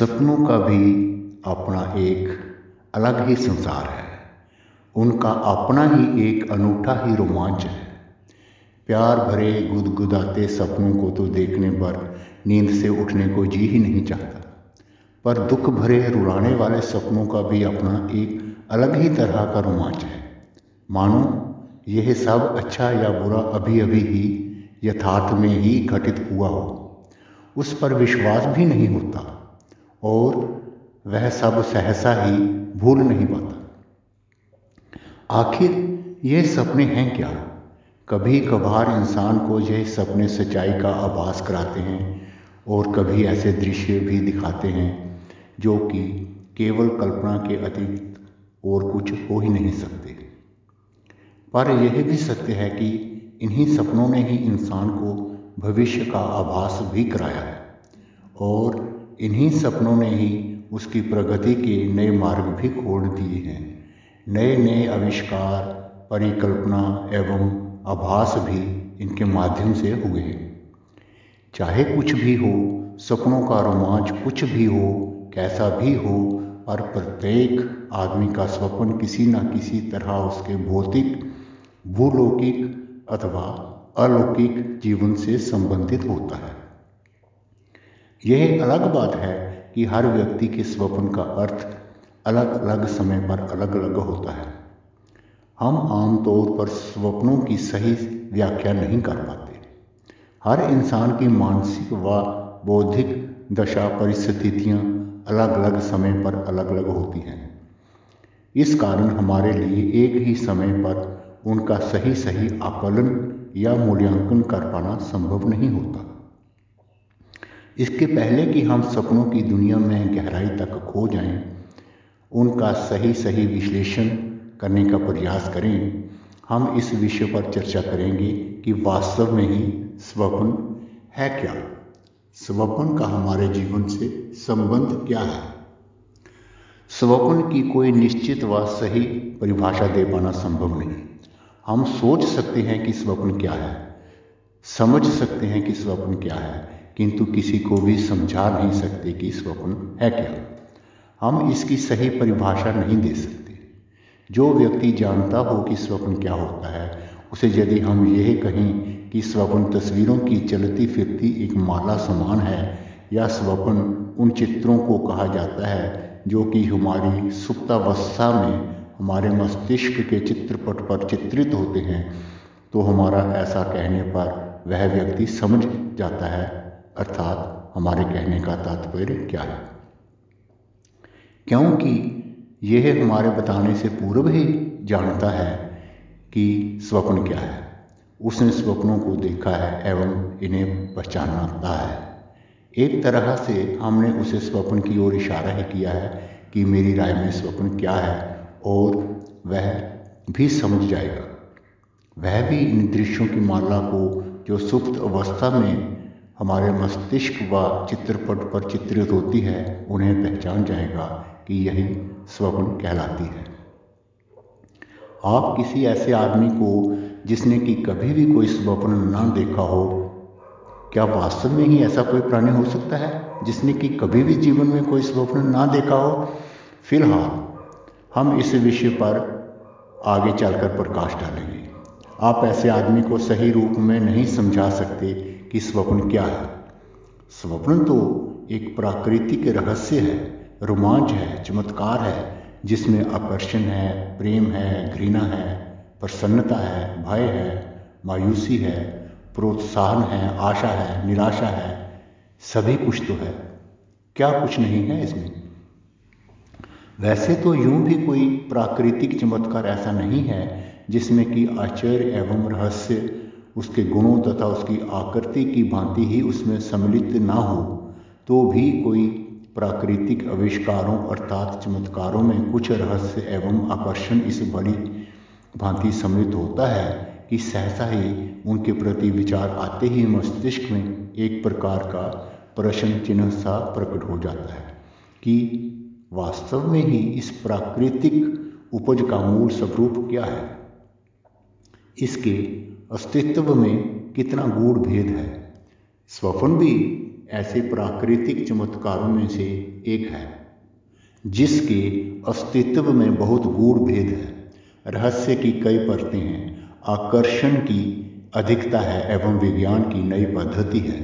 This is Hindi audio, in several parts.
सपनों का भी अपना एक अलग ही संसार है। उनका अपना ही एक अनूठा ही रोमांच है। प्यार भरे गुदगुदाते सपनों को तो देखने पर नींद से उठने को जी ही नहीं चाहता। पर दुख भरे रुलाने वाले सपनों का भी अपना एक अलग ही तरह का रोमांच है। मानो, यह सब अच्छा या बुरा अभी अभी ही, यथार्थ में ही घटित हुआ हो। उस पर विश्वास भी नहीं होता। और वह सब सहसा ही भूल नहीं पाता। आखिर ये सपने हैं क्या? कभी कभार इंसान को यह सपने सच्चाई का आभास कराते हैं और कभी ऐसे दृश्य भी दिखाते हैं जो कि केवल कल्पना के अतीत और कुछ हो ही नहीं सकते। पर यह भी सत्य है कि इन्हीं सपनों ने ही इंसान को भविष्य का आभास भी कराया है और इन्हीं सपनों ने ही उसकी प्रगति के नए मार्ग भी खोल दिए हैं। नए नए आविष्कार, परिकल्पना एवं आभास भी इनके माध्यम से हुए चाहे कुछ भी हो, सपनों का रोमांच कुछ भी हो, कैसा भी हो, पर प्रत्येक आदमी का स्वप्न किसी न किसी तरह उसके भौतिक, भूलौकिक अथवा अलौकिक जीवन से संबंधित होता है। यह अलग बात है कि हर व्यक्ति के स्वप्न का अर्थ अलग अलग समय पर अलग अलग होता है। हम आमतौर पर स्वप्नों की सही व्याख्या नहीं कर पाते। हर इंसान की मानसिक व बौद्धिक दशा परिस्थितियाँ अलग अलग समय पर अलग अलग होती हैं। इस कारण हमारे लिए एक ही समय पर उनका सही सही आकलन या मूल्यांकन कर पाना संभव नहीं होता। इसके पहले कि हम सपनों की दुनिया में गहराई तक खो जाएँ, उनका सही सही विश्लेषण करने का प्रयास करें। हम इस विषय पर चर्चा करेंगे कि वास्तव में ही स्वप्न है क्या? स्वप्न का हमारे जीवन से संबंध क्या है? स्वप्न की कोई निश्चित व सही परिभाषा दे पाना संभव नहीं। हम सोच सकते हैं कि स्वप्न क्या है समझ सकते हैं कि स्वप्न क्या है किंतु किसी को भी समझा नहीं सकते कि स्वप्न है क्या। हम इसकी सही परिभाषा नहीं दे सकते। जो व्यक्ति जानता हो कि स्वप्न क्या होता है, उसे यदि हम यह कहें कि स्वप्न तस्वीरों की चलती फिरती एक माला समान है, या स्वप्न उन चित्रों को कहा जाता है जो कि हमारी सुप्तावस्था में हमारे मस्तिष्क के चित्रपट पर चित्रित होते हैं तो हमारा ऐसा कहने पर वह व्यक्ति समझ जाता है अर्थात हमारे कहने का तात्पर्य क्या है? क्योंकि यह हमारे बताने से पूर्व ही जानता है कि स्वप्न क्या है। उसने स्वप्नों को देखा है एवं इन्हें पहचानता है। एक तरह से हमने उसे स्वप्न की ओर इशारा ही किया है कि मेरी राय में स्वप्न क्या है और वह भी समझ जाएगा। वह भी इन दृश्यों की माला को जो सुप्त अवस्था में हमारे मस्तिष्क व चित्रपट पर चित्रित होती है, उन्हें पहचान जाएगा कि यही स्वप्न कहलाती है। आप किसी ऐसे आदमी को, जिसने कि कभी भी कोई स्वप्न ना देखा हो, क्या वास्तव में ही ऐसा कोई प्राणी हो सकता है, जिसने कि कभी भी जीवन में कोई स्वप्न ना देखा हो? फ़िलहाल, हम इस विषय पर आगे चलकर प्रकाश डालेंगे। आप ऐसे आदमी को सही रूप में नहीं समझा सकते कि स्वप्न क्या है? स्वप्न तो एक प्राकृतिक रहस्य है, रोमांच है, चमत्कार है, जिसमें आकर्षण है, प्रेम है, घृणा है, प्रसन्नता है, भय है, मायूसी है, प्रोत्साहन है, आशा है, निराशा है, सभी कुछ तो है। क्या कुछ नहीं है इसमें? वैसे तो यूँ भी कोई प्राकृतिक चमत्कार ऐसा नहीं है जिसमें कि आश्चर्य एवं रहस्य उसके गुणों तथा उसकी आकृति की भांति ही उसमें सम्मिलित ना हो तो भी कोई प्राकृतिक आविष्कारों अर्थात चमत्कारों में कुछ रहस्य एवं आकर्षण इस बड़ी भांति सम्मिलित होता है कि सहसा ही उनके प्रति विचार आते ही मस्तिष्क में एक प्रकार का प्रश्न चिन्ह सा प्रकट हो जाता है कि वास्तव में ही इस प्राकृतिक उपज का मूल स्वरूप क्या है। इसके अस्तित्व में कितना गूढ़ भेद है। स्वप्न भी ऐसे प्राकृतिक चमत्कारों में से एक है, जिसके अस्तित्व में बहुत गूढ़ भेद है। रहस्य की कई परतें हैं, आकर्षण की अधिकता है एवं विज्ञान की नई पद्धति है।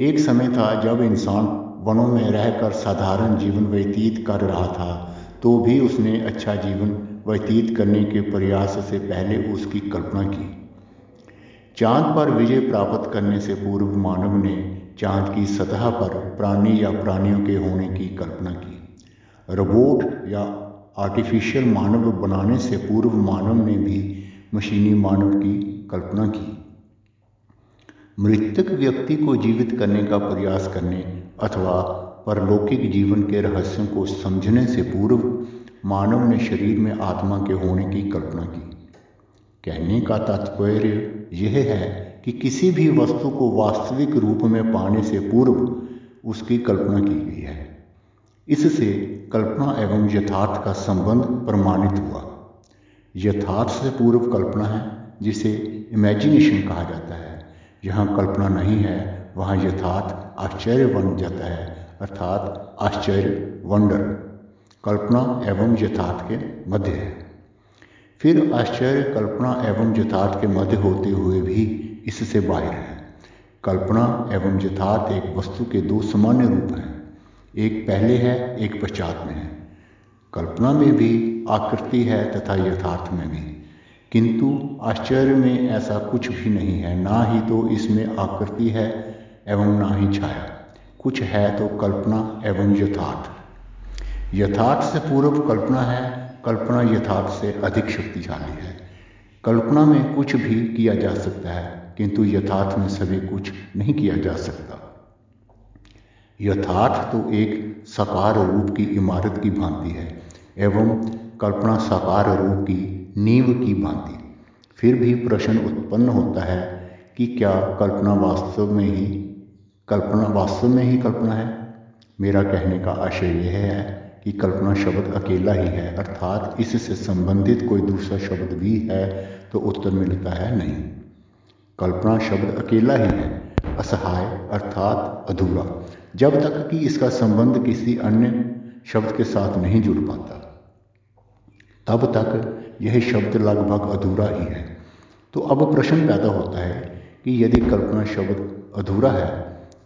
एक समय था जब इंसान वनों में रहकर साधारण जीवन व्यतीत कर रहा था तो भी उसने अच्छा जीवन व्यतीत करने के प्रयास से पहले उसकी कल्पना की। चाँद पर विजय प्राप्त करने से पूर्व मानव ने चाँद की सतह पर प्राणी या प्राणियों के होने की कल्पना की। रोबोट या आर्टिफिशियल मानव बनाने से पूर्व मानव ने भी मशीनी मानव की कल्पना की। मृतक व्यक्ति को जीवित करने का प्रयास करने अथवा परलौकिक जीवन के रहस्यों को समझने से पूर्व मानव ने शरीर में आत्मा के होने की कल्पना की। कहने का तात्पर्य यह है कि किसी भी वस्तु को वास्तविक रूप में पाने से पूर्व उसकी कल्पना की गई है। इससे कल्पना एवं यथार्थ का संबंध प्रमाणित हुआ। यथार्थ से पूर्व कल्पना है, जिसे इमेजिनेशन कहा जाता है। जहाँ कल्पना नहीं है, वहाँ यथार्थ आश्चर्य बन जाता है, अर्थात आश्चर्य वंडर कल्पना एवं यथार्थ के मध्य है। फिर आश्चर्य, कल्पना एवं यथार्थ के मध्य होते हुए भी इससे बाहर है। कल्पना एवं यथार्थ एक वस्तु के दो सामान्य रूप हैं। एक पहले है, एक पश्चात में है। कल्पना में भी आकृति है तथा यथार्थ में भी। किंतु आश्चर्य में ऐसा कुछ भी नहीं है। ना ही तो इसमें आकृति है एवं ना ही छाया। कुछ है तो कल्पना एवं यथार्थ। यथार्थ से पूर्व कल्पना है कल्पना यथार्थ से अधिक शक्तिशाली है। कल्पना में कुछ भी किया जा सकता है, किंतु यथार्थ में सभी कुछ नहीं किया जा सकता। यथार्थ तो एक साकार रूप की इमारत की भांति है, एवं कल्पना साकार रूप की नींव की भांति। फिर भी प्रश्न उत्पन्न होता है कि क्या कल्पना वास्तव में ही, कल्पना वास्तव में ही कल्पना है? मेरा कहने का आशय यह है कि कल्पना शब्द अकेला ही है, अर्थात इससे संबंधित कोई दूसरा शब्द भी है तो उत्तर मिलता है नहीं। कल्पना शब्द अकेला ही है, असहाय, अर्थात अधूरा। जब तक कि इसका संबंध किसी अन्य शब्द के साथ नहीं जुड़ पाता, तब तक यह शब्द लगभग अधूरा ही है। तो अब प्रश्न पैदा होता है कि यदि कल्पना शब्द अधूरा है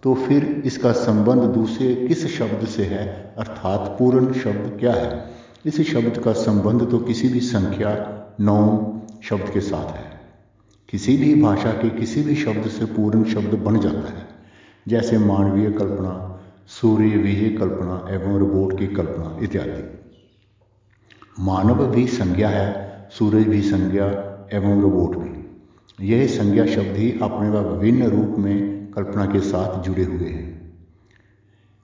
तो फिर इसका संबंध दूसरे किस शब्द से है? अर्थात पूर्ण शब्द क्या है? इस शब्द का संबंध तो किसी भी संख्या, नौ शब्द के साथ है। किसी भी भाषा के किसी भी शब्द से पूर्ण शब्द बन जाता है। जैसे मानवीय कल्पना सूर्य विजय कल्पना एवं रोबोट की कल्पना इत्यादि। मानव भी संज्ञा है सूरज भी संज्ञा एवं रोबोट भी। यह संज्ञा शब्द ही अपने व विभिन्न रूप में कल्पना के साथ जुड़े हुए हैं।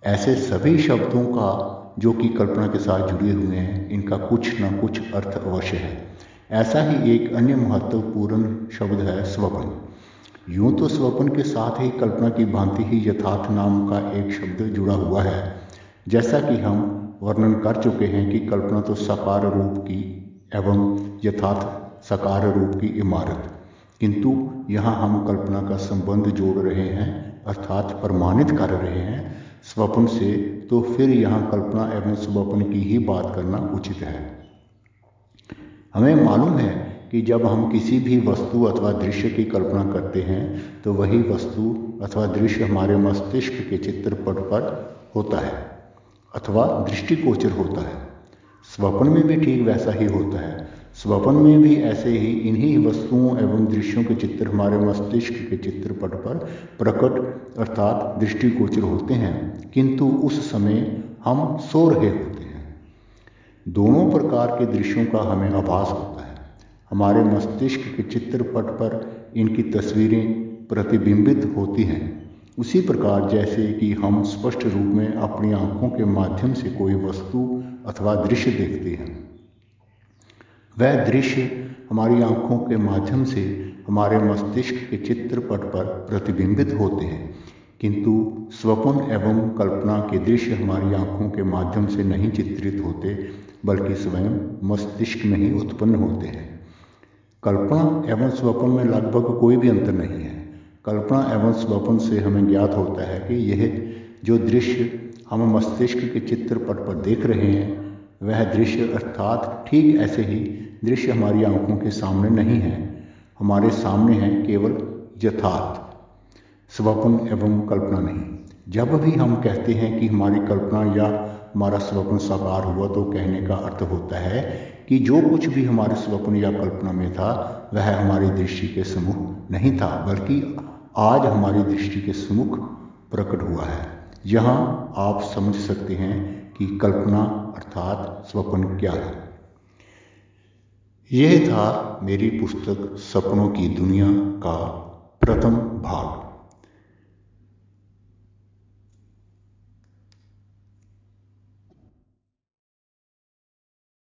ऐसे सभी शब्दों का जो कि कल्पना के साथ जुड़े हुए हैं, इनका कुछ ना कुछ अर्थ अवश्य है। ऐसा ही एक अन्य महत्वपूर्ण शब्द है, स्वपन। यूँ तो स्वपन के साथ ही कल्पना की भांति ही यथार्थ नाम का एक शब्द जुड़ा हुआ है। जैसा कि हम वर्णन कर चुके हैं कि कल्पना तो साकार रूप की एवं यथार्थ साकार रूप की इमारत। किंतु यहाँ हम कल्पना का संबंध जोड़ रहे हैं, अर्थात प्रमाणित कर रहे हैं। स्वप्न से तो फिर यहाँ कल्पना एवं स्वप्न की ही बात करना उचित है। हमें मालूम है कि जब हम किसी भी वस्तु अथवा दृश्य की कल्पना करते हैं तो वही वस्तु अथवा दृश्य हमारे मस्तिष्क के चित्रपट पर होता है, अथवा दृष्टिगोचर होता है। स्वप्न में भी ठीक वैसा ही होता है। स्वप्न में भी ऐसे ही इन्हीं वस्तुओं एवं दृश्यों के चित्र हमारे मस्तिष्क के चित्रपट पर प्रकट अर्थात दृष्टिगोचर होते हैं। किंतु उस समय हम सो रहे होते हैं। दोनों प्रकार के दृश्यों का हमें आभास होता है। हमारे मस्तिष्क के चित्रपट पर इनकी तस्वीरें प्रतिबिंबित होती हैं। उसी प्रकार जैसे कि हम स्पष्ट रूप में अपनी आँखों के माध्यम से कोई वस्तु अथवा दृश्य देखते हैं। वह दृश्य हमारी आँखों के माध्यम से हमारे मस्तिष्क के चित्रपट पर प्रतिबिंबित होते हैं। किंतु स्वप्न एवं कल्पना के दृश्य हमारी आँखों के माध्यम से नहीं चित्रित होते, बल्कि स्वयं मस्तिष्क में ही उत्पन्न होते हैं। कल्पना एवं स्वप्न में लगभग कोई भी अंतर नहीं है। कल्पना एवं स्वप्न से हमें ज्ञात होता है कि यह जो दृश्य हम मस्तिष्क के चित्रपट पर देख रहे हैं, वह दृश्य अर्थात ठीक ऐसे ही दृश्य हमारी आँखों के सामने नहीं है। हमारे सामने है केवल यथार्थ, स्वप्न एवं कल्पना नहीं। जब भी हम कहते हैं कि हमारी कल्पना या हमारा स्वप्न साकार हुआ तो कहने का अर्थ होता है कि जो कुछ भी हमारे स्वप्न या कल्पना में था, वह हमारी दृष्टि के सम्मुख नहीं था, बल्कि आज हमारी दृष्टि के सम्मुख प्रकट हुआ है। यहाँ आप समझ सकते हैं कि कल्पना अर्थात स्वप्न क्या है। यह था मेरी पुस्तक सपनों की दुनिया का प्रथम भाग।